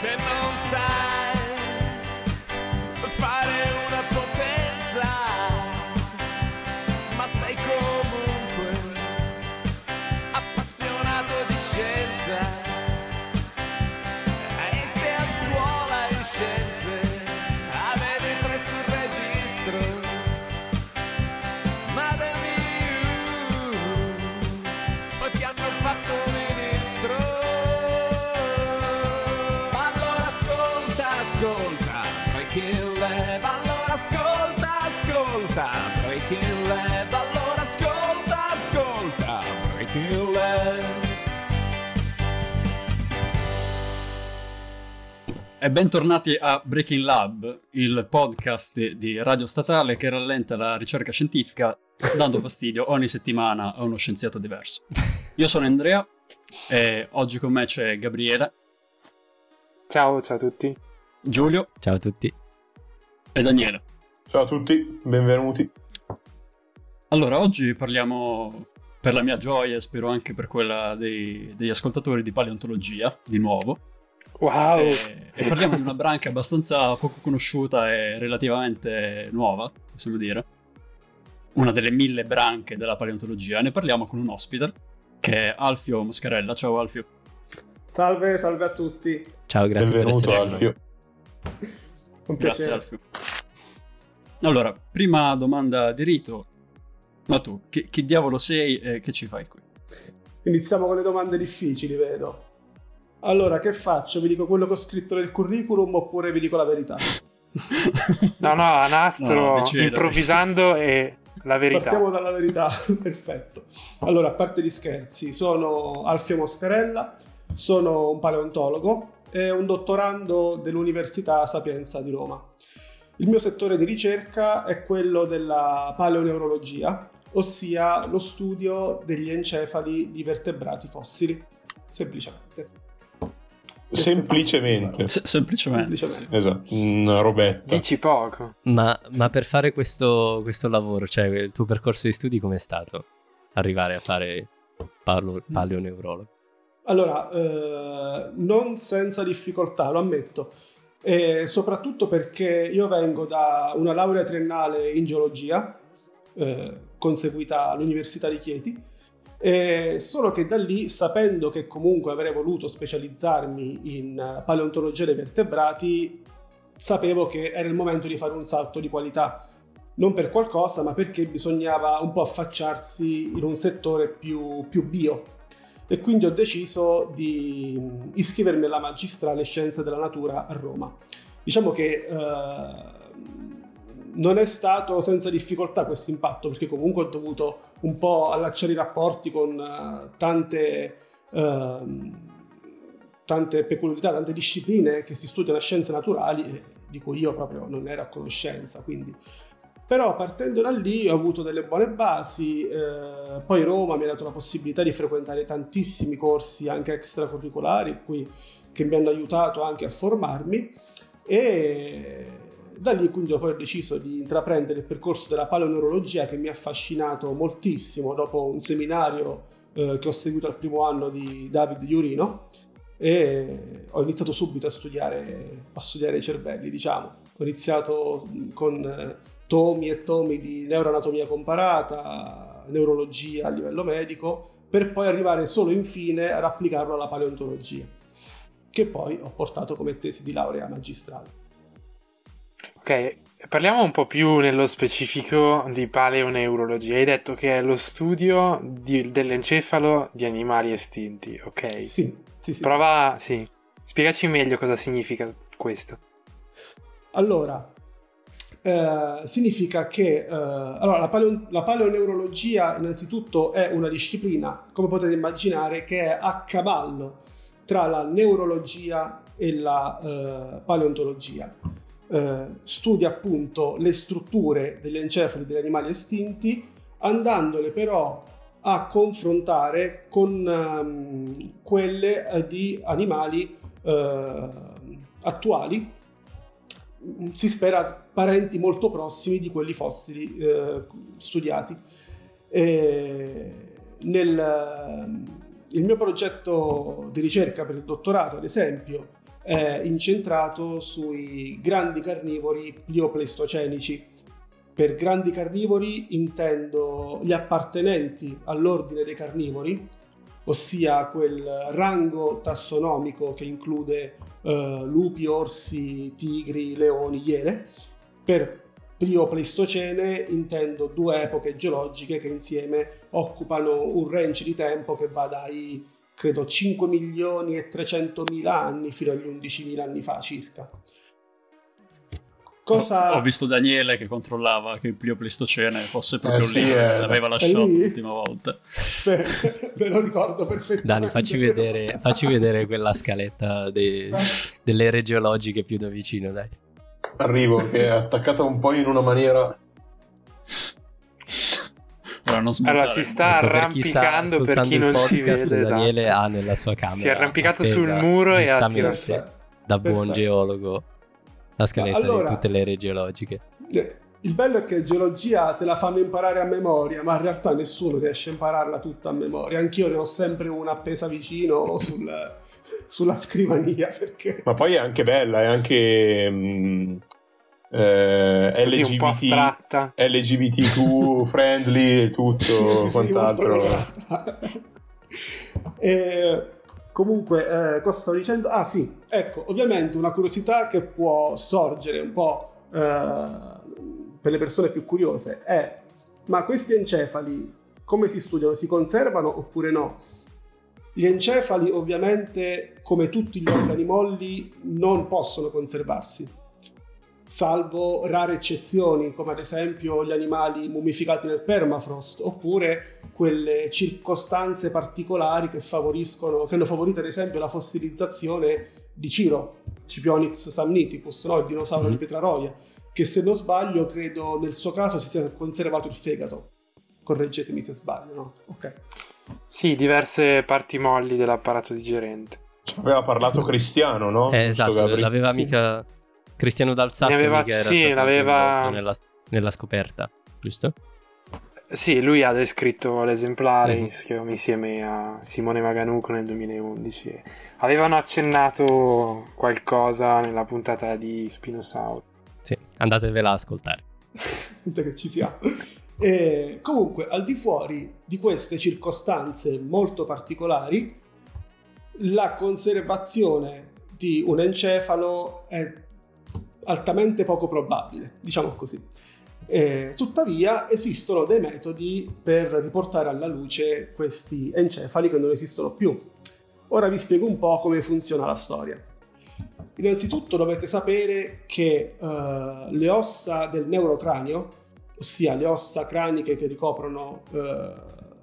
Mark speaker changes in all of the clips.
Speaker 1: Send Allora ascolta, ascolta, Breaking Lab. Allora ascolta, ascolta, Breaking Lab.
Speaker 2: E bentornati a Breaking Lab, il podcast di Radio Statale che rallenta la ricerca scientifica dando fastidio ogni settimana a uno scienziato diverso. Io sono Andrea e oggi con me c'è Gabriele,
Speaker 3: Ciao, ciao a tutti.
Speaker 2: Giulio
Speaker 4: Ciao a tutti.
Speaker 2: E Daniele.
Speaker 5: Ciao a tutti, benvenuti.
Speaker 2: Allora, oggi parliamo, per la mia gioia e spero anche per quella dei- degli ascoltatori di paleontologia, di nuovo.
Speaker 3: Wow!
Speaker 2: E, e parliamo di una branca abbastanza poco conosciuta e relativamente nuova, possiamo dire. Una delle mille branche della paleontologia. Ne parliamo con un ospite, che è Alfio Mascarella. Ciao Alfio.
Speaker 6: Salve, salve a tutti.
Speaker 4: Ciao, grazie
Speaker 5: Benvenuto
Speaker 4: per essere con.
Speaker 6: Un
Speaker 2: Grazie
Speaker 6: piacere.
Speaker 2: Alfio. Allora, prima domanda di rito. Ma tu, chi, chi diavolo sei e che ci fai qui?
Speaker 6: Iniziamo con le domande difficili, vedo. Allora, che faccio? Vi dico quello che ho scritto nel curriculum oppure vi dico la verità?
Speaker 3: No, no, a nastro,
Speaker 2: No,
Speaker 3: improvvisando e la verità.
Speaker 6: Partiamo dalla verità, perfetto. Allora, a parte gli scherzi, sono Alfio Moscarella, sono un paleontologo e un dottorando dell'Università Sapienza di Roma. Il mio settore di ricerca è quello della paleoneurologia, ossia lo studio degli encefali di vertebrati fossili, semplicemente.
Speaker 5: Semplicemente.
Speaker 2: Se- semplicemente.
Speaker 6: Semplicemente.
Speaker 5: Esatto, una robetta.
Speaker 3: Dici poco.
Speaker 4: Ma, ma per fare questo, questo lavoro, cioè il tuo percorso di studi com'è stato? Arrivare a fare palo- paleoneurologo?
Speaker 6: Allora, eh, non senza difficoltà, lo ammetto, e soprattutto perché io vengo da una laurea triennale in geologia, eh, conseguita all'Università di Chieti, e solo che da lì, sapendo che comunque avrei voluto specializzarmi in eh, paleontologia dei vertebrati, sapevo che era il momento di fare un salto di qualità. Non per qualcosa, ma perché bisognava un po' affacciarsi in un settore più, più bio, e quindi ho deciso di iscrivermi alla magistrale Scienze della Natura a Roma. Diciamo che eh, non è stato senza difficoltà questo impatto perché comunque ho dovuto un po' allacciare i rapporti con eh, tante, ehm, tante peculiarità, tante discipline che si studiano a scienze naturali e di cui io proprio non ero a conoscenza. Quindi però partendo da lì ho avuto delle buone basi, eh, poi Roma mi ha dato la possibilità di frequentare tantissimi corsi anche extracurricolari qui, che mi hanno aiutato anche a formarmi e da lì quindi poi ho deciso di intraprendere il percorso della paleoneurologia che mi ha affascinato moltissimo dopo un seminario eh, che ho seguito al primo anno di David Iurino e ho iniziato subito a studiare, a studiare i cervelli, diciamo. Ho iniziato con eh, tomi e tomi di neuroanatomia comparata, neurologia a livello medico, per poi arrivare solo infine ad applicarlo alla paleontologia, che poi ho portato come tesi di laurea magistrale.
Speaker 3: Ok, parliamo un po' più nello specifico di paleoneurologia. Hai detto che è lo studio di- dell'encefalo di animali estinti, ok?
Speaker 6: Sì, sì, sì.
Speaker 3: Prova, sì. Spiegaci meglio cosa significa questo.
Speaker 6: Allora, eh, significa che eh, allora, la, paleo- la paleoneurologia innanzitutto è una disciplina, come potete immaginare, che è a cavallo tra la neurologia e la eh, paleontologia. Eh, studia appunto le strutture degli encefali degli animali estinti, andandole però a confrontare con ehm, quelle di animali eh, attuali si spera parenti molto prossimi di quelli fossili eh, studiati. Nel, il mio progetto di ricerca per il dottorato, ad esempio, è incentrato sui grandi carnivori pliopleistocenici. Per grandi carnivori intendo gli appartenenti all'ordine dei carnivori, ossia quel rango tassonomico che include uh, lupi, orsi, tigri, leoni, iene. Per Pliopleistocene intendo due epoche geologiche che insieme occupano un range di tempo che va dai credo 5 milioni e 300 mila anni fino agli 11 mila anni fa circa.
Speaker 2: Cosa... Ho visto Daniele che controllava che il Pliopleistocene fosse proprio
Speaker 5: eh,
Speaker 2: lì,
Speaker 5: sì,
Speaker 2: eh. l'aveva lasciato l'ultima volta.
Speaker 6: Me lo ricordo perfettamente.
Speaker 4: Dani, facci vedere, facci vedere quella scaletta dei, delle ere geologiche più da vicino, dai.
Speaker 5: Arrivo, che è attaccata un po' in una maniera...
Speaker 3: Allora, si sta ecco, arrampicando per chi, non si vede.
Speaker 4: Daniele
Speaker 3: esatto.
Speaker 4: ha nella sua camera.
Speaker 3: Si è arrampicato sul muro e ha tirato.
Speaker 4: Da buon geologo la scaletta allora, di tutte le ere geologiche.
Speaker 6: Il bello è che geologia te la fanno imparare a memoria, ma in realtà nessuno riesce a impararla tutta a memoria. Anch'io ne ho sempre una appesa vicino sul, sulla scrivania. Perché...
Speaker 5: Ma poi è anche bella, è anche... Mh, eh, LGBT, LGBTQ friendly e tutto sì, quant'altro.
Speaker 6: Sì, eh, comunque, eh, cosa stavo dicendo? Ah sì, ecco, ovviamente una curiosità che può sorgere un po' eh, per le persone più curiose è ma questi encefali come si studiano? Si conservano oppure no? Gli encefali ovviamente, come tutti gli organi molli, non possono conservarsi, salvo rare eccezioni, come ad esempio gli animali mummificati nel permafrost, oppure quelle circostanze particolari che favoriscono, che hanno favorito ad esempio la fossilizzazione di Ciro, Cipionix samniticus, no? il dinosauro mm-hmm. di Petraroia, che se non sbaglio credo nel suo caso si sia conservato il fegato. Correggetemi se sbaglio, no? Ok.
Speaker 3: Sì, diverse parti molli dell'apparato digerente.
Speaker 5: Ci aveva parlato Cristiano, no?
Speaker 4: Eh, esatto, l'aveva sì. mica... Cristiano dal Sasso aveva... che era sì, stato l'aveva... nella, nella scoperta, giusto?
Speaker 3: Sì, lui ha descritto l'esemplare mm. insieme a Simone Maganuco nel 2011. Avevano accennato qualcosa nella puntata di Spinosauro.
Speaker 4: Sì, andatevela a ascoltare.
Speaker 6: Già che ci siamo. E comunque, al di fuori di queste circostanze molto particolari, la conservazione di un encefalo è altamente poco probabile, diciamo così. E, tuttavia esistono dei metodi per riportare alla luce questi encefali che non esistono più. Ora vi spiego un po' come funziona la storia. Innanzitutto dovete sapere che uh, le ossa del neurocranio, ossia le ossa craniche che ricoprono eh,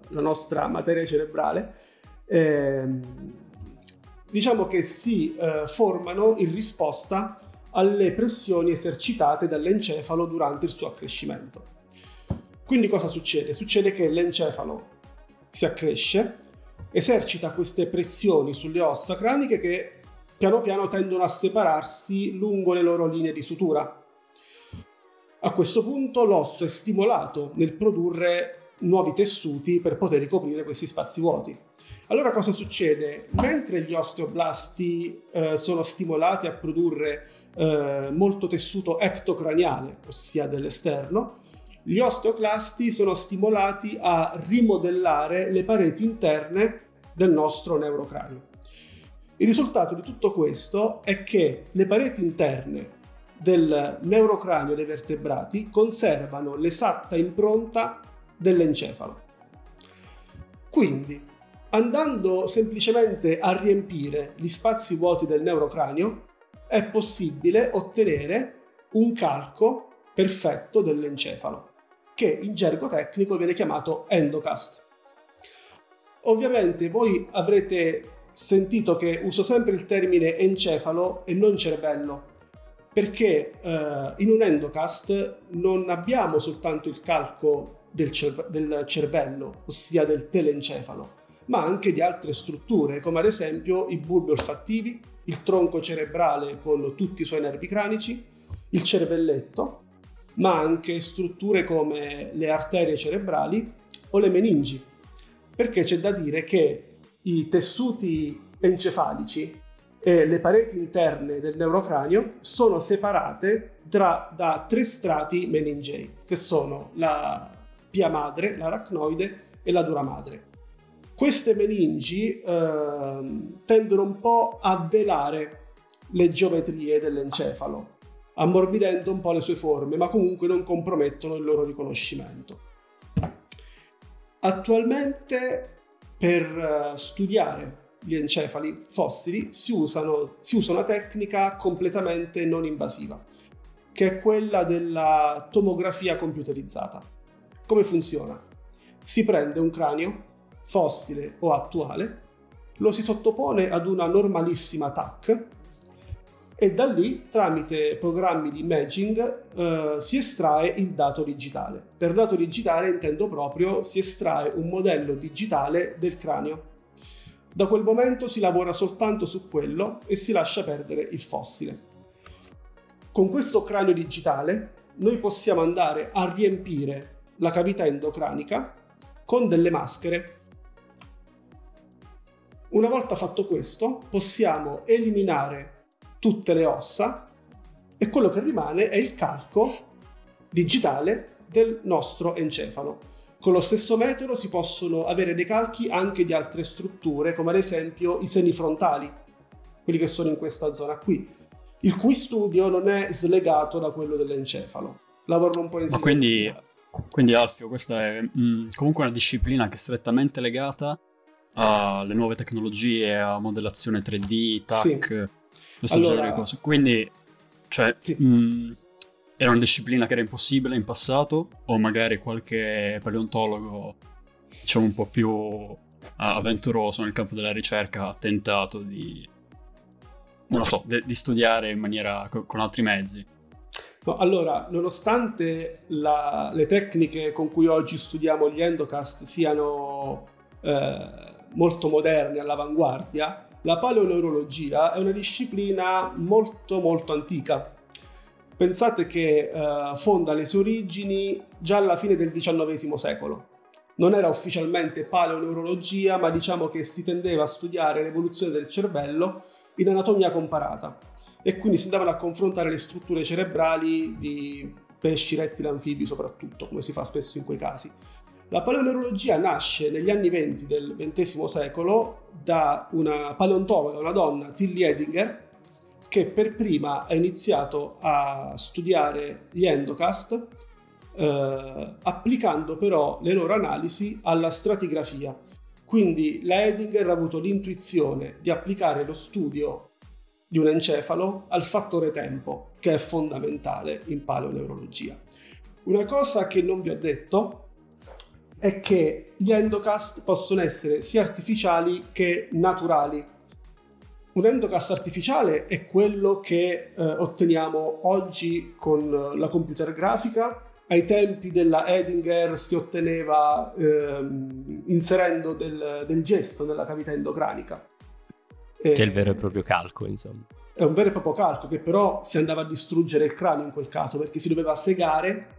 Speaker 6: la nostra materia cerebrale, eh, diciamo che si eh, formano in risposta alle pressioni esercitate dall'encefalo durante il suo accrescimento. Quindi cosa succede? Succede che l'encefalo si accresce, esercita queste pressioni sulle ossa craniche che piano piano tendono a separarsi lungo le loro linee di sutura, a questo punto l'osso è stimolato nel produrre nuovi tessuti per poter ricoprire questi spazi vuoti. Allora cosa succede? Mentre gli osteoblasti eh, sono stimolati a produrre eh, molto tessuto ectocraniale, ossia dell'esterno, gli osteoclasti sono stimolati a rimodellare le pareti interne del nostro neurocranio. Il risultato di tutto questo è che le pareti interne del neurocranio dei vertebrati conservano l'esatta impronta dell'encefalo. Quindi, andando semplicemente a riempire gli spazi vuoti del neurocranio, è possibile ottenere un calco perfetto dell'encefalo, che in gergo tecnico viene chiamato endocast. Ovviamente voi avrete sentito che uso sempre il termine encefalo e non cervello, perché eh, in un endocast non abbiamo soltanto il calco del, cer- del cervello, ossia del telencefalo, ma anche di altre strutture, come ad esempio i bulbi olfattivi, il tronco cerebrale con tutti i suoi nervi cranici, il cervelletto, ma anche strutture come le arterie cerebrali o le meningi, perché c'è da dire che i tessuti encefalici e le pareti interne del neurocranio sono separate tra, da tre strati meningei, che sono la pia madre, l'aracnoide e la dura madre. Queste meningi eh, tendono un po' a velare le geometrie dell'encefalo, ammorbidendo un po' le sue forme, ma comunque non compromettono il loro riconoscimento. Attualmente per eh, studiare gli encefali fossili si, usano, si usa una tecnica completamente non invasiva, che è quella della tomografia computerizzata. Come funziona? Si prende un cranio, fossile o attuale, lo si sottopone ad una normalissima TAC e da lì, tramite programmi di imaging, eh, si estrae il dato digitale. Per dato digitale intendo proprio si estrae un modello digitale del cranio. Da quel momento si lavora soltanto su quello e si lascia perdere il fossile. Con questo cranio digitale noi possiamo andare a riempire la cavità endocranica con delle maschere. Una volta fatto questo, possiamo eliminare tutte le ossa e quello che rimane è il calco digitale del nostro encefalo. Con lo stesso metodo si possono avere dei calchi anche di altre strutture, come ad esempio i seni frontali, quelli che sono in questa zona qui, il cui studio non è slegato da quello dell'encefalo. Lavorano un po' insieme.
Speaker 2: Quindi, quindi Alfio, questa è mh, mm, comunque una disciplina che è strettamente legata alle nuove tecnologie, a modellazione 3D, TAC. Sì questo allora, genere di cose. Quindi, cioè, sì. mh, mm, era una disciplina che era impossibile in passato, o magari qualche paleontologo, diciamo un po' più avventuroso nel campo della ricerca, ha tentato di, non lo so, de- di studiare in maniera co- con altri mezzi.
Speaker 6: No, allora, nonostante la, le tecniche con cui oggi studiamo gli endocast siano eh, molto moderne, all'avanguardia, la paleoneurologia è una disciplina molto molto antica. Pensate che eh, fonda le sue origini già alla fine del XIX secolo. Non era ufficialmente paleoneurologia, ma diciamo che si tendeva a studiare l'evoluzione del cervello in anatomia comparata e quindi si andavano a confrontare le strutture cerebrali di pesci, rettili, anfibi soprattutto, come si fa spesso in quei casi. La paleoneurologia nasce negli anni 20 del XX secolo da una paleontologa, una donna, Tilly Edinger, che per prima ha iniziato a studiare gli endocast, eh, applicando però le loro analisi alla stratigrafia. Quindi la Edinger ha avuto l'intuizione di applicare lo studio di un encefalo al fattore tempo, che è fondamentale in paleoneurologia. Una cosa che non vi ho detto è che gli endocast possono essere sia artificiali che naturali. Un endocast artificiale è quello che eh, otteniamo oggi con la computer grafica. Ai tempi della Edinger si otteneva ehm, inserendo del, del, gesso nella cavità endocranica.
Speaker 4: Che è il vero e proprio calco, insomma.
Speaker 6: È un vero e proprio calco che però si andava a distruggere il cranio in quel caso perché si doveva segare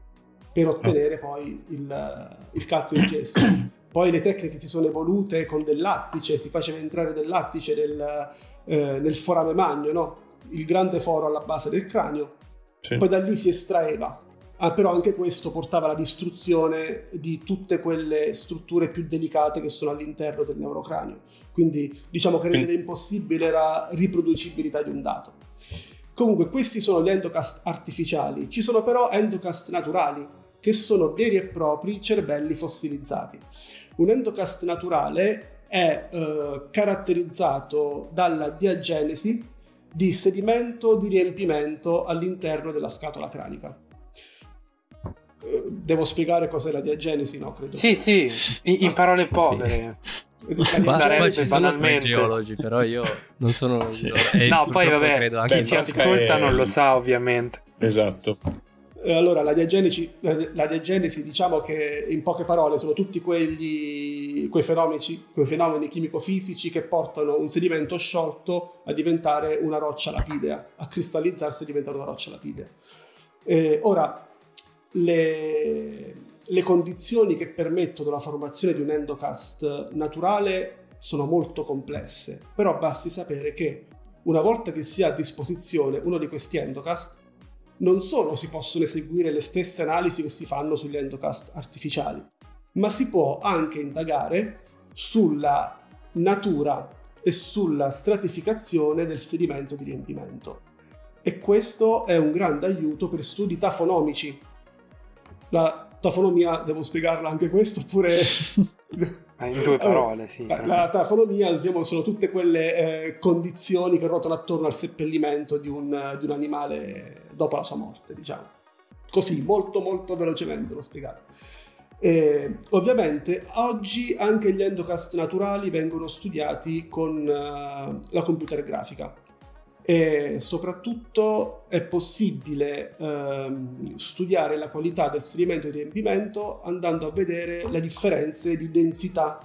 Speaker 6: per ottenere poi il, il calcolo di gesso. Poi le tecniche si sono evolute con del lattice, si faceva entrare del lattice nel, eh, nel forame magno, no? il grande foro alla base del cranio, sì. poi da lì si estraeva. Ah, però anche questo portava alla distruzione di tutte quelle strutture più delicate che sono all'interno del neurocranio. Quindi diciamo che rendeva impossibile la riproducibilità di un dato. Comunque questi sono gli endocast artificiali, ci sono però endocast naturali che sono veri e propri cervelli fossilizzati. Un endocast naturale è eh, caratterizzato dalla diagenesi di sedimento di riempimento all'interno della scatola cranica. Eh, devo spiegare cos'è la diagenesi? No, credo.
Speaker 3: Sì, sì, in, parole povere.
Speaker 4: Qua, ci sono geologi, però io non sono. Sì.
Speaker 3: no, poi vabbè, chi ci ascolta non lo sa, ovviamente.
Speaker 5: Esatto.
Speaker 6: Eh, allora, la diagenesi, la diagenesi, diciamo che in poche parole sono tutti quegli, quei, fenomeni, quei fenomeni chimico-fisici che portano un sedimento sciolto a diventare una roccia lapidea, a cristallizzarsi e diventare una roccia lapidea. Eh, ora, le, le condizioni che permettono la formazione di un endocast naturale sono molto complesse, però basti sapere che una volta che si ha a disposizione uno di questi endocast, non solo si possono eseguire le stesse analisi che si fanno sugli endocast artificiali, ma si può anche indagare sulla natura e sulla stratificazione del sedimento di riempimento. E questo è un grande aiuto per studi tafonomici. La tafonomia, devo spiegarla anche questo, oppure...
Speaker 3: In due parole, sì.
Speaker 6: La tafonomia diciamo, sono tutte quelle eh, condizioni che ruotano attorno al seppellimento di un, di un, animale dopo la sua morte, diciamo. Così, molto molto velocemente l'ho spiegato. E, ovviamente oggi anche gli endocast naturali vengono studiati con uh, la computer grafica e soprattutto è possibile ehm, studiare la qualità del sedimento di riempimento andando a vedere le differenze di densità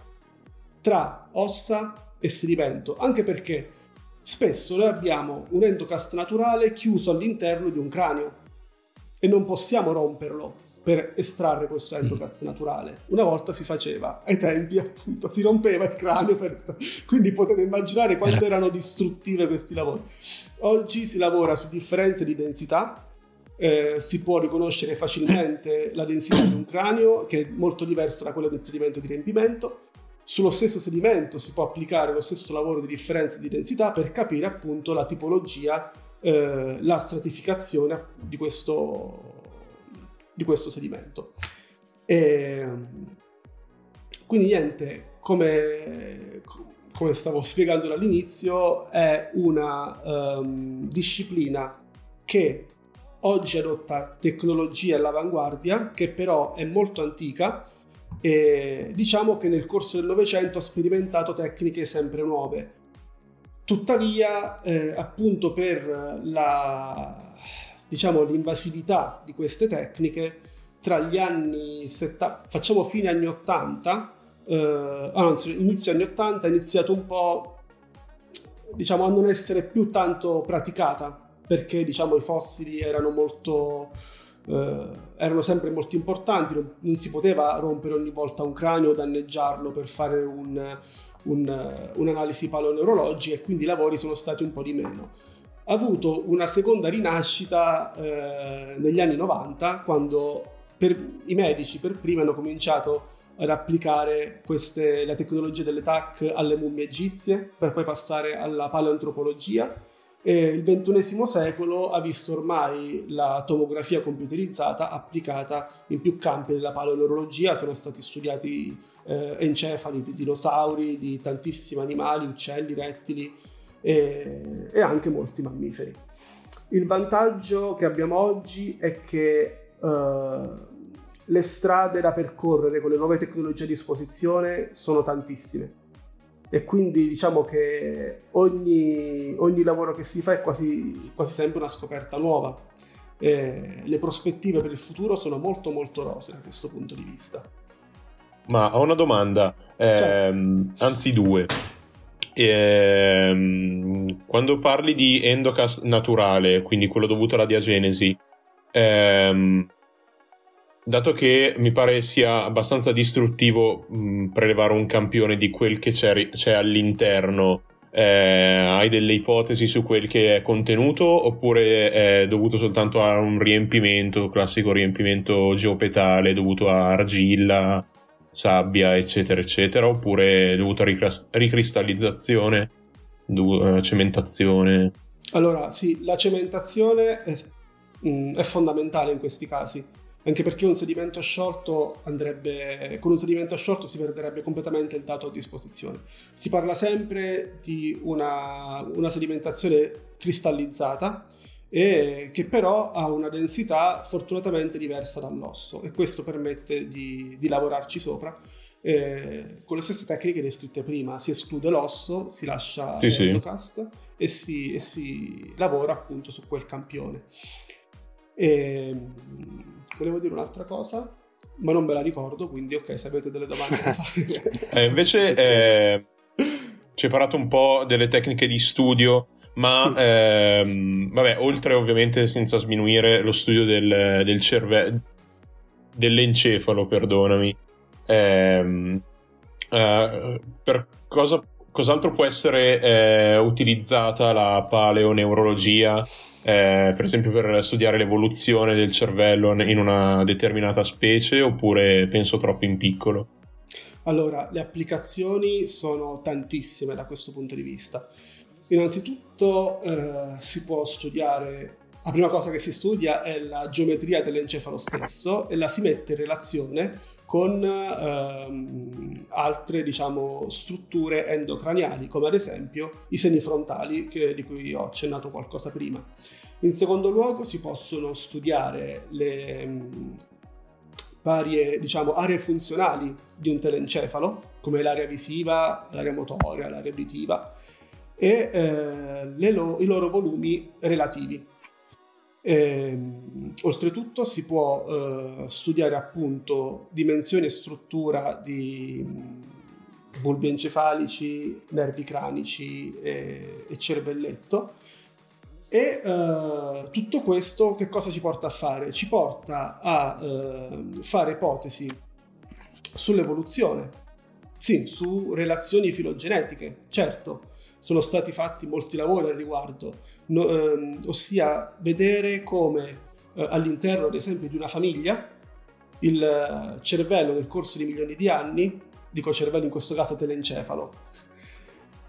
Speaker 6: tra ossa e sedimento, anche perché spesso noi abbiamo un endocast naturale chiuso all'interno di un cranio e non possiamo romperlo per estrarre questo endocast mm. naturale. Una volta si faceva, ai tempi appunto si rompeva il cranio, per... quindi potete immaginare quanto erano distruttive questi lavori. Oggi si lavora su differenze di densità, eh, si può riconoscere facilmente la densità di un cranio che è molto diversa da quella del sedimento di riempimento. Sullo stesso sedimento si può applicare lo stesso lavoro di differenze di densità per capire appunto la tipologia, eh, la stratificazione di questo, di questo sedimento. E, quindi niente, come, come stavo spiegando all'inizio, è una um, disciplina che oggi adotta tecnologie all'avanguardia, che però è molto antica e diciamo che nel corso del Novecento ha sperimentato tecniche sempre nuove. Tuttavia, eh, appunto per la, diciamo, l'invasività di queste tecniche tra gli anni 70, facciamo fine anni 80, eh, anzi inizio anni 80 è iniziato un po' diciamo a non essere più tanto praticata perché diciamo i fossili erano molto eh, erano sempre molto importanti non, non, si poteva rompere ogni volta un cranio o danneggiarlo per fare un, un, un'analisi paleoneurologica e quindi i lavori sono stati un po' di meno. Ha avuto una seconda rinascita eh, negli anni 90 quando per, i medici per prima hanno cominciato ad applicare queste, la tecnologia delle TAC alle mummie egizie per poi passare alla paleoantropologia e il XXI secolo ha visto ormai la tomografia computerizzata applicata in più campi della paleoneurologia, sono stati studiati eh, encefali di dinosauri, di tantissimi animali, uccelli, rettili, e, e anche molti mammiferi. Il vantaggio che abbiamo oggi è che uh, le strade da percorrere con le nuove tecnologie a disposizione sono tantissime e quindi diciamo che ogni, ogni lavoro che si fa è quasi, quasi sempre una scoperta nuova. E le prospettive per il futuro sono molto molto rose da questo punto di vista.
Speaker 5: Ma ho una domanda, ehm, certo. anzi due. Ehm, quando parli di endocast naturale, quindi quello dovuto alla diagenesi, ehm, dato che mi pare sia abbastanza distruttivo mh, prelevare un campione di quel che c'è, c'è all'interno, eh, hai delle ipotesi su quel che è contenuto oppure è dovuto soltanto a un riempimento, classico riempimento geopetale dovuto a argilla? sabbia, eccetera, eccetera, oppure dovuto a ricristallizzazione, eh, cementazione?
Speaker 6: Allora, sì, la cementazione è, mm, è fondamentale in questi casi anche perché un sedimento sciolto andrebbe, con un sedimento sciolto si perderebbe completamente il dato a disposizione. Si parla sempre di una, una sedimentazione cristallizzata e che però ha una densità fortunatamente diversa dall'osso e questo permette di, di lavorarci sopra. Eh, con le stesse tecniche descritte prima, si esclude l'osso, si lascia
Speaker 5: sì,
Speaker 6: l'endocast sì. e, si, e si lavora appunto su quel campione. E, mm, volevo dire un'altra cosa, ma non me la ricordo, quindi ok, se avete delle domande da fare.
Speaker 5: Eh, invece eh, ci hai parlato un po' delle tecniche di studio, ma
Speaker 6: Sì.
Speaker 5: ehm, vabbè, oltre ovviamente senza sminuire lo studio del, del cervello, dell'encefalo, perdonami, ehm, eh, per cosa, cos'altro può essere eh, utilizzata la paleoneurologia, eh, per esempio per studiare l'evoluzione del cervello in una determinata specie, oppure penso troppo in piccolo?
Speaker 6: Allora, le applicazioni sono tantissime da questo punto di vista. Innanzitutto eh, si può studiare, la prima cosa che si studia è la geometria dell'encefalo stesso e la si mette in relazione con ehm, altre diciamo, strutture endocraniali, come ad esempio i seni frontali, che- di cui ho accennato qualcosa prima. In secondo luogo si possono studiare le mh, varie diciamo, aree funzionali di un telencefalo, come l'area visiva, l'area motoria, l'area uditiva, e eh, lo- i loro volumi relativi. Ehm, oltretutto si può eh, studiare appunto dimensioni e struttura di mh, bulbi encefalici, nervi cranici e, e cervelletto. E eh, tutto questo che cosa ci porta a fare? Ci porta a eh, fare ipotesi sull'evoluzione, sì, su relazioni filogenetiche, certo, sono stati fatti molti lavori al riguardo, no- ehm, ossia vedere come eh, all'interno, ad esempio, di una famiglia il eh, cervello nel corso di milioni di anni, dico cervello in questo caso telencefalo,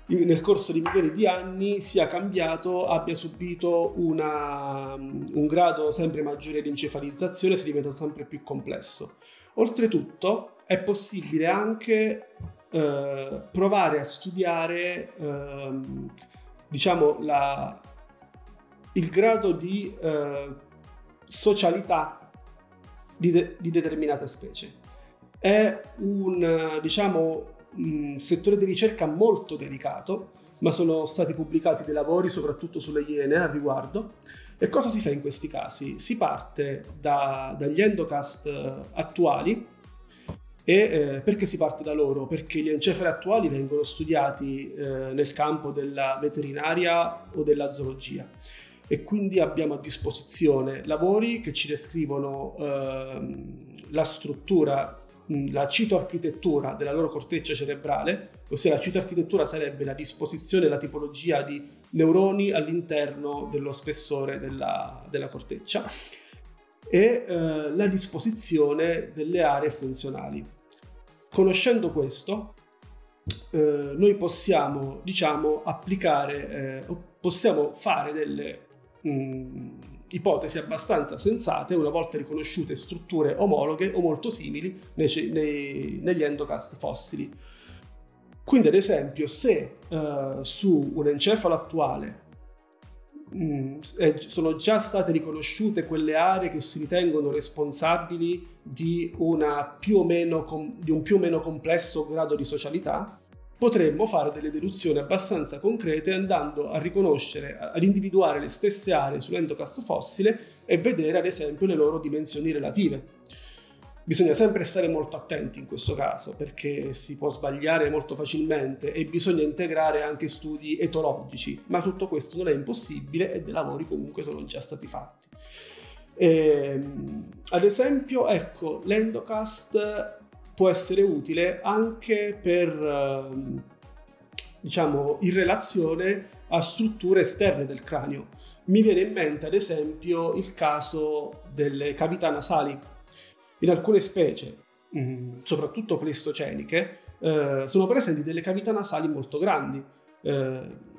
Speaker 6: nel corso di milioni di anni sia cambiato, abbia subito una- un grado sempre maggiore di encefalizzazione, si diventa sempre più complesso. Oltretutto è possibile anche eh, provare a studiare ehm, diciamo la- il grado di eh, socialità di, de- di determinate specie. È un eh, diciamo un settore di ricerca molto delicato, ma sono stati pubblicati dei lavori soprattutto sulle iene al riguardo. E cosa si fa in questi casi? Si parte da- dagli endocast eh, attuali e eh, perché si parte da loro? Perché gli encefali attuali vengono studiati eh, nel campo della veterinaria o della zoologia e quindi abbiamo a disposizione lavori che ci descrivono ehm, la struttura, mh, la citoarchitettura della loro corteccia cerebrale, ossia la citoarchitettura sarebbe la disposizione la tipologia di neuroni all'interno dello spessore della, della corteccia e eh, la disposizione delle aree funzionali. Conoscendo questo, eh, noi possiamo, diciamo, applicare, eh, possiamo fare delle mh, ipotesi abbastanza sensate una volta riconosciute strutture omologhe o molto simili nei nei- negli endocast fossili. Quindi, ad esempio, se eh, su un encefalo attuale mh, eh, sono già state riconosciute quelle aree che si ritengono responsabili di, meno com- di un più o meno complesso grado di socialità, potremmo fare delle deduzioni abbastanza concrete andando a riconoscere, ad individuare le stesse aree sull'endocast fossile e vedere ad esempio le loro dimensioni relative. Bisogna sempre stare molto attenti in questo caso perché si può sbagliare molto facilmente e bisogna integrare anche studi etologici, ma tutto questo non è impossibile e dei lavori comunque sono già stati fatti. Ehm, ad esempio, ecco, l'endocast può essere utile anche per, ehm, diciamo, in relazione a strutture esterne del cranio. Mi viene in mente, ad esempio, il caso delle cavità nasali. In alcune specie, mh, soprattutto pleistoceniche, eh, sono presenti delle cavità nasali molto grandi. Eh,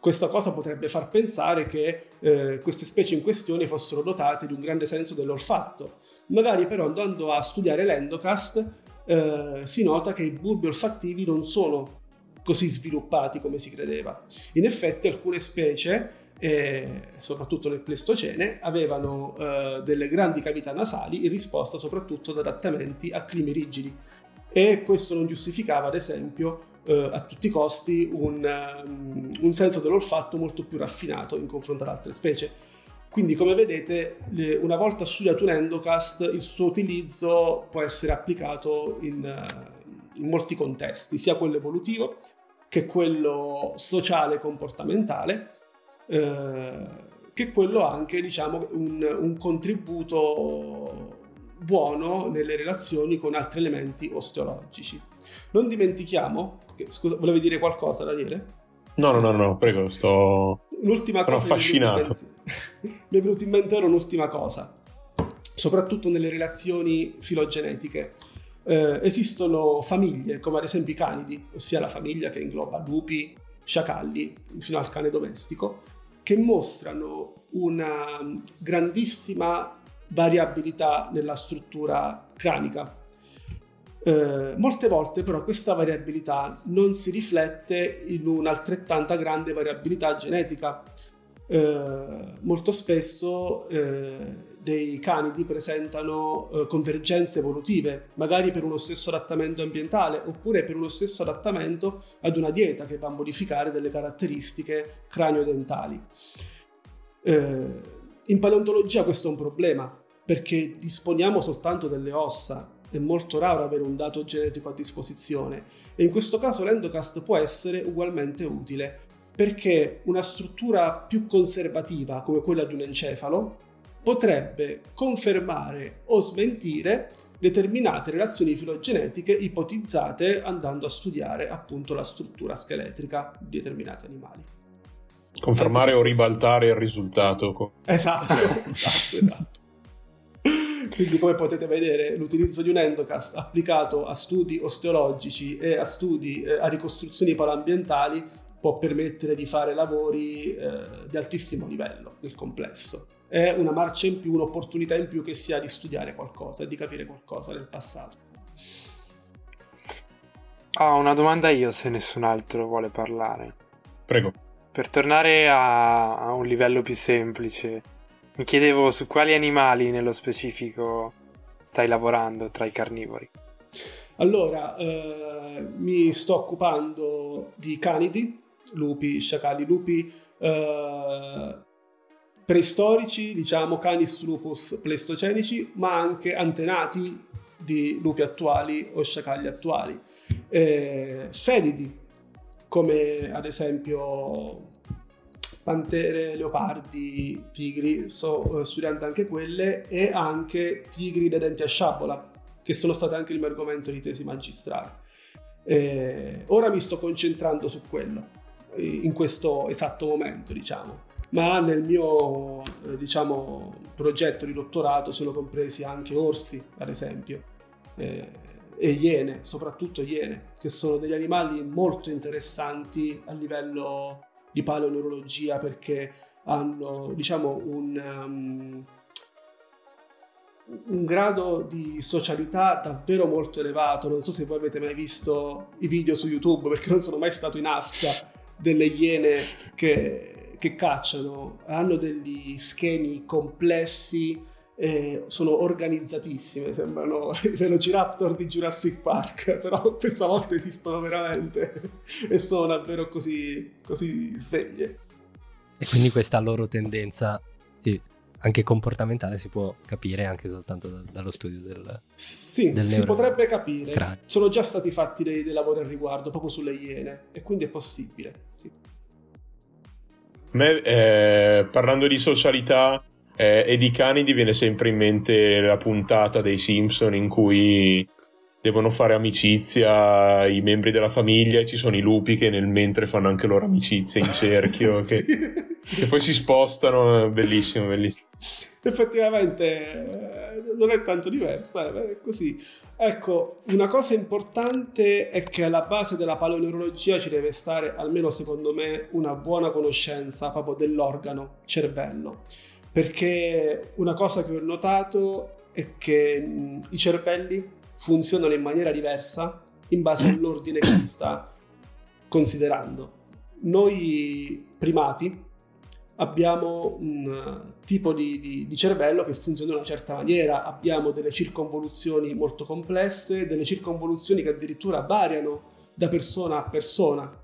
Speaker 6: questa cosa potrebbe far pensare che eh, queste specie in questione fossero dotate di un grande senso dell'olfatto. Magari però andando a studiare l'endocast eh, si nota che i bulbi olfattivi non sono così sviluppati come si credeva. In effetti alcune specie, eh, soprattutto nel Pleistocene, avevano eh, delle grandi cavità nasali in risposta soprattutto ad adattamenti a climi rigidi e questo non giustificava ad esempio eh, a tutti i costi un, um, un senso dell'olfatto molto più raffinato in confronto ad altre specie. Quindi, come vedete, una volta studiato un endocast, il suo utilizzo può essere applicato in, in molti contesti, sia quello evolutivo che quello sociale comportamentale, eh, che quello anche, diciamo, un, un contributo buono nelle relazioni con altri elementi osteologici. Non dimentichiamo, che, scusa, volevi dire qualcosa, Daniele?
Speaker 5: No, no, no, no, prego, sto...
Speaker 6: Un'ultima
Speaker 5: Sono
Speaker 6: cosa
Speaker 5: affascinato.
Speaker 6: mi è venuto in mente ora un'ultima cosa, soprattutto nelle relazioni filogenetiche. Eh, esistono famiglie, come ad esempio i canidi, ossia la famiglia che ingloba lupi, sciacalli, fino al cane domestico, che mostrano una grandissima variabilità nella struttura cranica. Eh, molte volte però questa variabilità non si riflette in un'altrettanta grande variabilità genetica. Eh, molto spesso eh, dei canidi presentano eh, convergenze evolutive, magari per uno stesso adattamento ambientale oppure per uno stesso adattamento ad una dieta che va a modificare delle caratteristiche cranio-dentali. Eh, in paleontologia questo è un problema perché disponiamo soltanto delle ossa, è molto raro avere un dato genetico a disposizione e in questo caso l'endocast può essere ugualmente utile perché una struttura più conservativa come quella di un encefalo potrebbe confermare o smentire determinate relazioni filogenetiche ipotizzate andando a studiare appunto la struttura scheletrica di determinati animali.
Speaker 5: Confermare o ribaltare il risultato. co-
Speaker 6: Esatto, esatto, esatto. Quindi come potete vedere l'utilizzo di un endocast applicato a studi osteologici e a studi, eh, a ricostruzioni paleoambientali può permettere di fare lavori eh, di altissimo livello nel complesso. È una marcia in più, un'opportunità in più che si ha di studiare qualcosa e di capire qualcosa del passato.
Speaker 3: Ho una domanda io se nessun altro vuole parlare.
Speaker 5: Prego.
Speaker 3: Per tornare a, a un livello più semplice, mi chiedevo su quali animali nello specifico stai lavorando tra i carnivori.
Speaker 6: Allora, eh, mi sto occupando di canidi, lupi, sciacalli, lupi eh, preistorici, diciamo Canis lupus pleistocenici, ma anche antenati di lupi attuali o sciacalli attuali. Eh, felidi, come ad esempio pantere, leopardi, tigri, sto eh, studiando anche quelle, e anche tigri dei denti a sciabola, che sono state anche il mio argomento di tesi magistrale. Eh, ora mi sto concentrando su quello, eh, in questo esatto momento, diciamo. Ma nel mio, eh, diciamo, progetto di dottorato sono compresi anche orsi, ad esempio, eh, e iene, soprattutto iene, che sono degli animali molto interessanti a livello di paleoneurologia perché hanno, diciamo, un... um, un grado di socialità davvero molto elevato. Non so se voi avete mai visto i video su YouTube, perché non sono mai stato in Africa, delle iene che, che cacciano. Hanno degli schemi complessi, eh, sono organizzatissime, sembrano i Velociraptor di Jurassic Park, però questa volta esistono veramente e sono davvero così, così sveglie.
Speaker 4: E quindi questa loro tendenza, sì, anche comportamentale, si può capire anche soltanto da- dallo studio del...
Speaker 6: Sì,
Speaker 4: del
Speaker 6: si potrebbe capire.
Speaker 4: cranio.
Speaker 6: Sono già stati fatti dei, dei lavori al riguardo, proprio sulle iene, e quindi è possibile. Sì.
Speaker 5: Me, eh, parlando di socialità eh, e di canidi, viene sempre in mente la puntata dei Simpson in cui devono fare amicizia i membri della famiglia e ci sono i lupi che nel mentre fanno anche loro amicizia in cerchio, che,
Speaker 6: Sì.
Speaker 5: che poi si spostano. è Bellissimo, bellissimo.
Speaker 6: Effettivamente eh, non è tanto diversa, eh, è così. Ecco, una cosa importante è che alla base della paleoneurologia ci deve stare, almeno secondo me, una buona conoscenza proprio dell'organo cervello. Perché una cosa che ho notato è che mh, i cervelli funzionano in maniera diversa in base all'ordine che si sta considerando. Noi primati abbiamo un eh, tipo di, di- di cervello che funziona in una certa maniera, abbiamo delle circonvoluzioni molto complesse, delle circonvoluzioni che addirittura variano da persona a persona.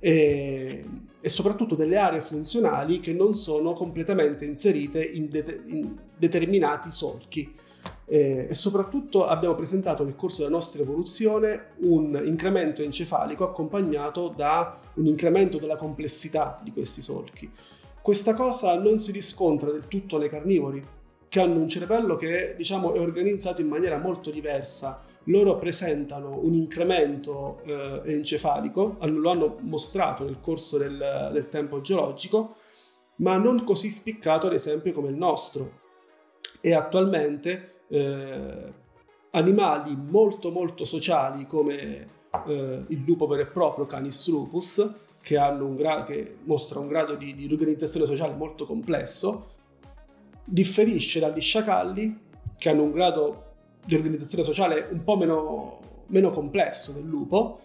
Speaker 6: e, e soprattutto delle aree funzionali che non sono completamente inserite in, det- in determinati solchi. Eh, e soprattutto abbiamo presentato nel corso della nostra evoluzione un incremento encefalico accompagnato da un incremento della complessità di questi solchi. Questa cosa non si riscontra del tutto nei carnivori, che hanno un cervello che diciamo, è organizzato in maniera molto diversa. Loro presentano un incremento eh, encefalico, lo hanno mostrato nel corso del, del tempo geologico, ma non così spiccato ad esempio come il nostro. E attualmente eh, animali molto molto sociali come eh, il lupo vero e proprio Canis lupus, che, gra- che mostra un grado di, di organizzazione sociale molto complesso, differisce dagli sciacalli che hanno un grado di organizzazione sociale un po' meno, meno complesso del lupo,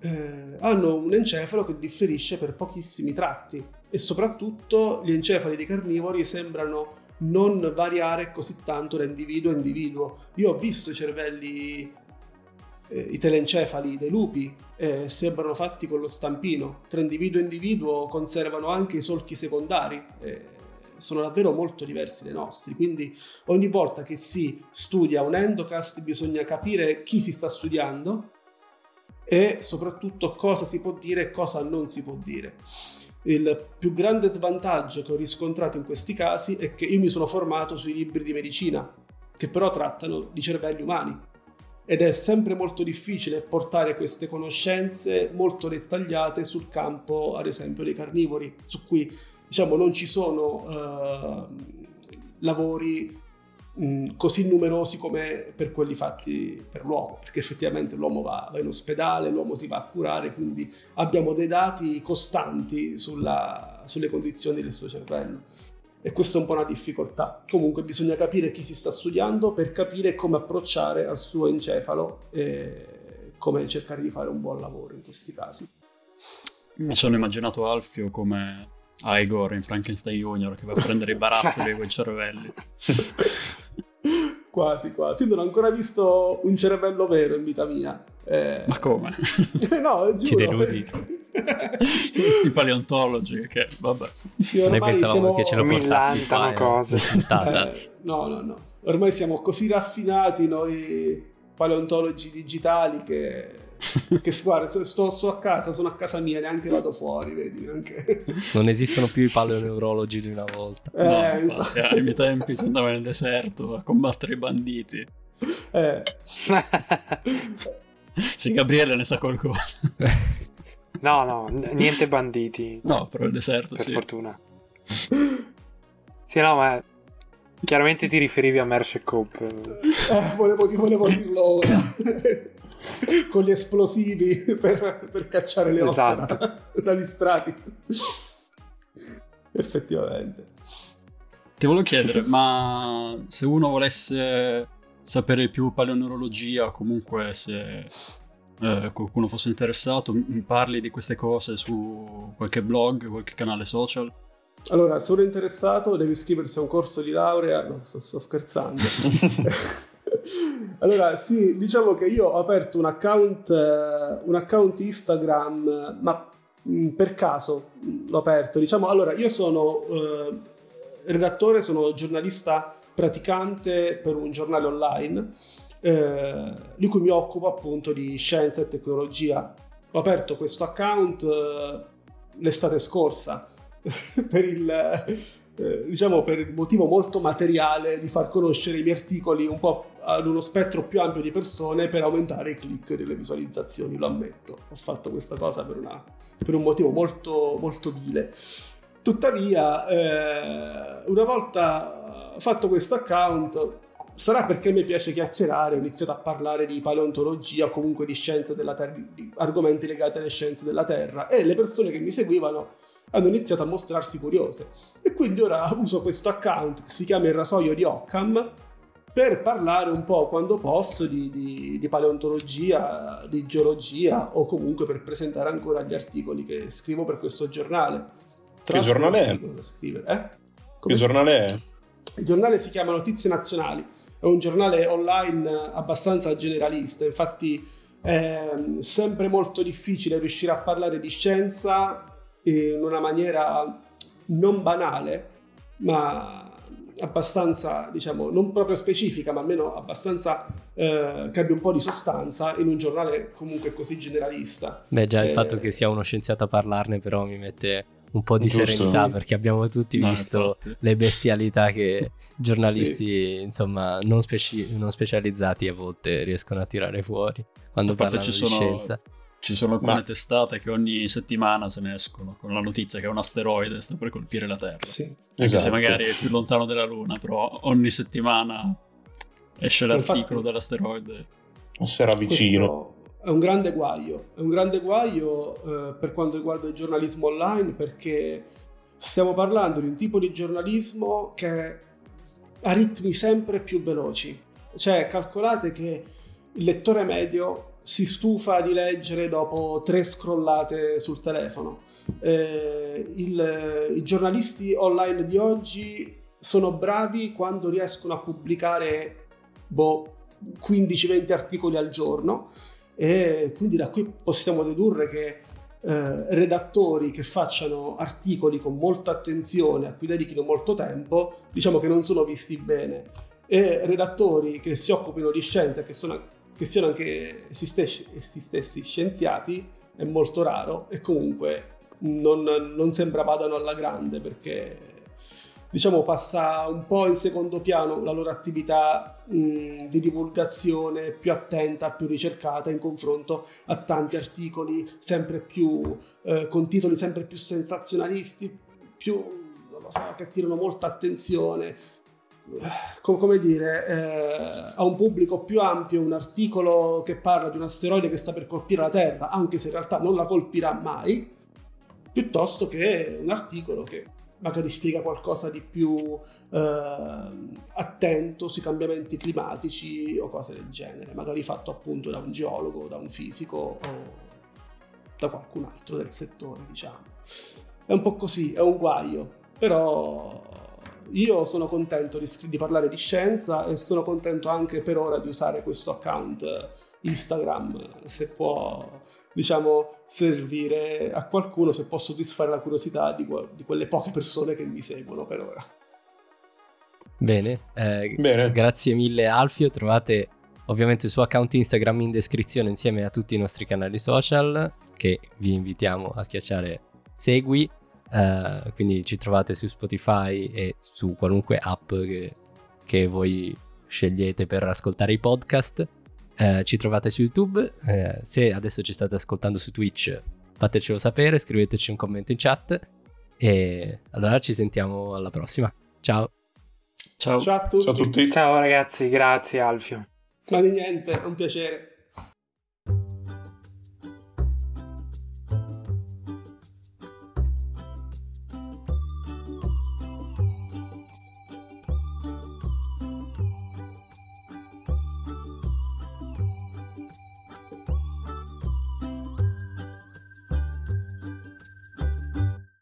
Speaker 6: eh, hanno un encefalo che differisce per pochissimi tratti e soprattutto gli encefali dei carnivori sembrano non variare così tanto da individuo a individuo. Io ho visto i cervelli, eh, i telencefali dei lupi, eh, sembrano fatti con lo stampino. Tra individuo e individuo conservano anche i solchi secondari. Eh, sono davvero molto diversi dai nostri, quindi ogni volta che si studia un endocast bisogna capire chi si sta studiando e soprattutto cosa si può dire e cosa non si può dire. Il più grande svantaggio che ho riscontrato in questi casi è che io mi sono formato sui libri di medicina, che però trattano di cervelli umani. Ed è sempre molto difficile portare queste conoscenze molto dettagliate sul campo, ad esempio, dei carnivori, su cui diciamo non ci sono uh, lavori mh, così numerosi come per quelli fatti per l'uomo, perché effettivamente l'uomo va, va, in ospedale, l'uomo si va a curare, quindi abbiamo dei dati costanti sulla, sulle condizioni del suo cervello. E questa è un po' una difficoltà. Comunque bisogna capire chi si sta studiando per capire come approcciare al suo encefalo e come cercare di fare un buon lavoro in questi casi.
Speaker 2: Mi sono immaginato Alfio come Igor in Frankenstein Junior che va a prendere i barattoli con i cervelli.
Speaker 6: quasi, quasi. Non ho ancora visto un cervello vero in vita mia. Eh...
Speaker 2: Ma come?
Speaker 6: no, giuro.
Speaker 4: Ci denudi.
Speaker 2: Questi paleontologi che, vabbè.
Speaker 6: Sì, ormai siamo...
Speaker 4: che ce lo portassi qua,
Speaker 3: eh, cose.
Speaker 6: Eh, no, no, no. Ormai siamo così raffinati noi paleontologi digitali che che guarda, sto, sto, a casa, sono a casa mia, neanche vado fuori, vedi, neanche...
Speaker 4: Non esistono più i paleoneurologi di una volta.
Speaker 6: Eh,
Speaker 2: no, infatti, ai miei tempi si andava nel deserto a combattere i banditi.
Speaker 6: Eh.
Speaker 2: sì, Gabriele ne sa qualcosa.
Speaker 3: No, no, niente banditi.
Speaker 2: No, però il deserto,
Speaker 3: per
Speaker 2: sì.
Speaker 3: fortuna. sì, no, ma chiaramente ti riferivi a Mersh Cope.
Speaker 6: Eh, volevo, volevo dirlo ora. con gli esplosivi per, per cacciare le
Speaker 3: esatto.
Speaker 6: ossa dagli strati. Effettivamente.
Speaker 2: Ti volevo chiedere, ma se uno volesse sapere più paleoneurologia, comunque se eh, qualcuno fosse interessato, mi parli di queste cose su qualche blog, qualche canale social?
Speaker 6: Allora, se uno è interessato devi iscriversi a un corso di laurea, no, sto, sto scherzando. allora, sì, diciamo che io ho aperto un account, uh, un account Instagram, ma mm, per caso l'ho aperto. Diciamo, allora, io sono uh, redattore, sono giornalista praticante per un giornale online eh, di cui mi occupo appunto di scienza e tecnologia. Ho aperto questo account eh, l'estate scorsa per il eh, diciamo per il motivo molto materiale di far conoscere i miei articoli un po' ad uno spettro più ampio di persone per aumentare i click delle visualizzazioni, lo ammetto. Ho fatto questa cosa per, una, per un motivo molto, molto vile. Tuttavia, eh, una volta fatto questo account, sarà perché mi piace chiacchierare, ho iniziato a parlare di paleontologia o comunque di scienze della Terra, di argomenti legati alle scienze della Terra e le persone che mi seguivano hanno iniziato a mostrarsi curiose. E quindi ora uso questo account che si chiama Il rasoio di Occam per parlare un po' quando posso di, di, di, paleontologia, di geologia o comunque per presentare ancora gli articoli che scrivo per questo giornale.
Speaker 5: Tra che giornale è?
Speaker 6: Eh?
Speaker 5: Che giornale è?
Speaker 6: Il giornale si chiama Notizie Nazionali, è un giornale online abbastanza generalista, infatti È sempre molto difficile riuscire a parlare di scienza in una maniera non banale, ma abbastanza, diciamo, non proprio specifica, ma almeno abbastanza eh, che abbia un po' di sostanza in un giornale comunque così generalista.
Speaker 4: Beh, già il
Speaker 6: Eh,
Speaker 4: fatto che sia uno scienziato a parlarne, però mi mette un po' di
Speaker 5: Giusto.
Speaker 4: serenità
Speaker 6: Sì.
Speaker 4: perché abbiamo tutti
Speaker 2: No,
Speaker 4: visto
Speaker 2: infatti.
Speaker 4: le bestialità che giornalisti, insomma, non, speci- non specializzati a volte riescono a tirare fuori quando parlano
Speaker 2: ci
Speaker 4: di
Speaker 2: sono-
Speaker 4: scienza.
Speaker 2: Ci sono alcune
Speaker 5: Ma-
Speaker 2: testate che ogni settimana se ne escono con la notizia che un asteroide sta per colpire la Terra.
Speaker 6: Sì.
Speaker 2: Anche se
Speaker 5: Esatto.
Speaker 2: magari è più lontano della Luna, però ogni settimana esce l'articolo
Speaker 6: infatti-
Speaker 2: dell'asteroide.
Speaker 5: Sarà vicino.
Speaker 6: Questo è un grande guaio, è un grande guaio eh, per quanto riguarda il giornalismo online perché stiamo parlando di un tipo di giornalismo che ha ritmi sempre più veloci. Cioè, calcolate che il lettore medio si stufa di leggere dopo tre scrollate sul telefono. Eh, il- I giornalisti online di oggi sono bravi quando riescono a pubblicare boh, 15-20 articoli al giorno e quindi da qui possiamo dedurre che eh, redattori che facciano articoli con molta attenzione, a cui dedichino molto tempo, diciamo che non sono visti bene. E redattori che si occupino di scienza, che, sono, che siano anche essi stessi, essi stessi scienziati, è molto raro e comunque non, non sembra vadano alla grande perché diciamo passa un po' in secondo piano la loro attività mh, di divulgazione più attenta, più ricercata in confronto a tanti articoli sempre più eh, con titoli sempre più sensazionalisti, più so, che attirano molta attenzione. Co- come dire, eh, a un pubblico più ampio un articolo che parla di un asteroide che sta per colpire la Terra, anche se in realtà non la colpirà mai, piuttosto che un articolo che magari spiega qualcosa di più eh, attento sui cambiamenti climatici o cose del genere, magari fatto appunto da un geologo, da un fisico o da qualcun altro del settore, diciamo. È un po' così, è un guaio, però io sono contento di, di parlare di scienza e sono contento anche per ora di usare questo account eh, Instagram, se può, diciamo, servire a qualcuno, se può soddisfare la curiosità di, di quelle poche persone che mi seguono per ora.
Speaker 4: Bene, eh,
Speaker 5: Bene.
Speaker 4: grazie mille Alfio, trovate ovviamente il suo account Instagram in descrizione insieme a tutti i nostri canali social che vi invitiamo a schiacciare segui, eh, quindi ci trovate su Spotify e su qualunque app che, che voi scegliete per ascoltare i podcast. Eh, ci trovate su YouTube, eh, se adesso ci state ascoltando su Twitch fatecelo sapere, scriveteci un commento in chat e allora ci sentiamo alla prossima. Ciao!
Speaker 2: Ciao.
Speaker 6: Ciao a tutti,
Speaker 5: Ciao a tutti.
Speaker 3: Ciao ragazzi, grazie Alfio.
Speaker 6: ma di niente, è un piacere.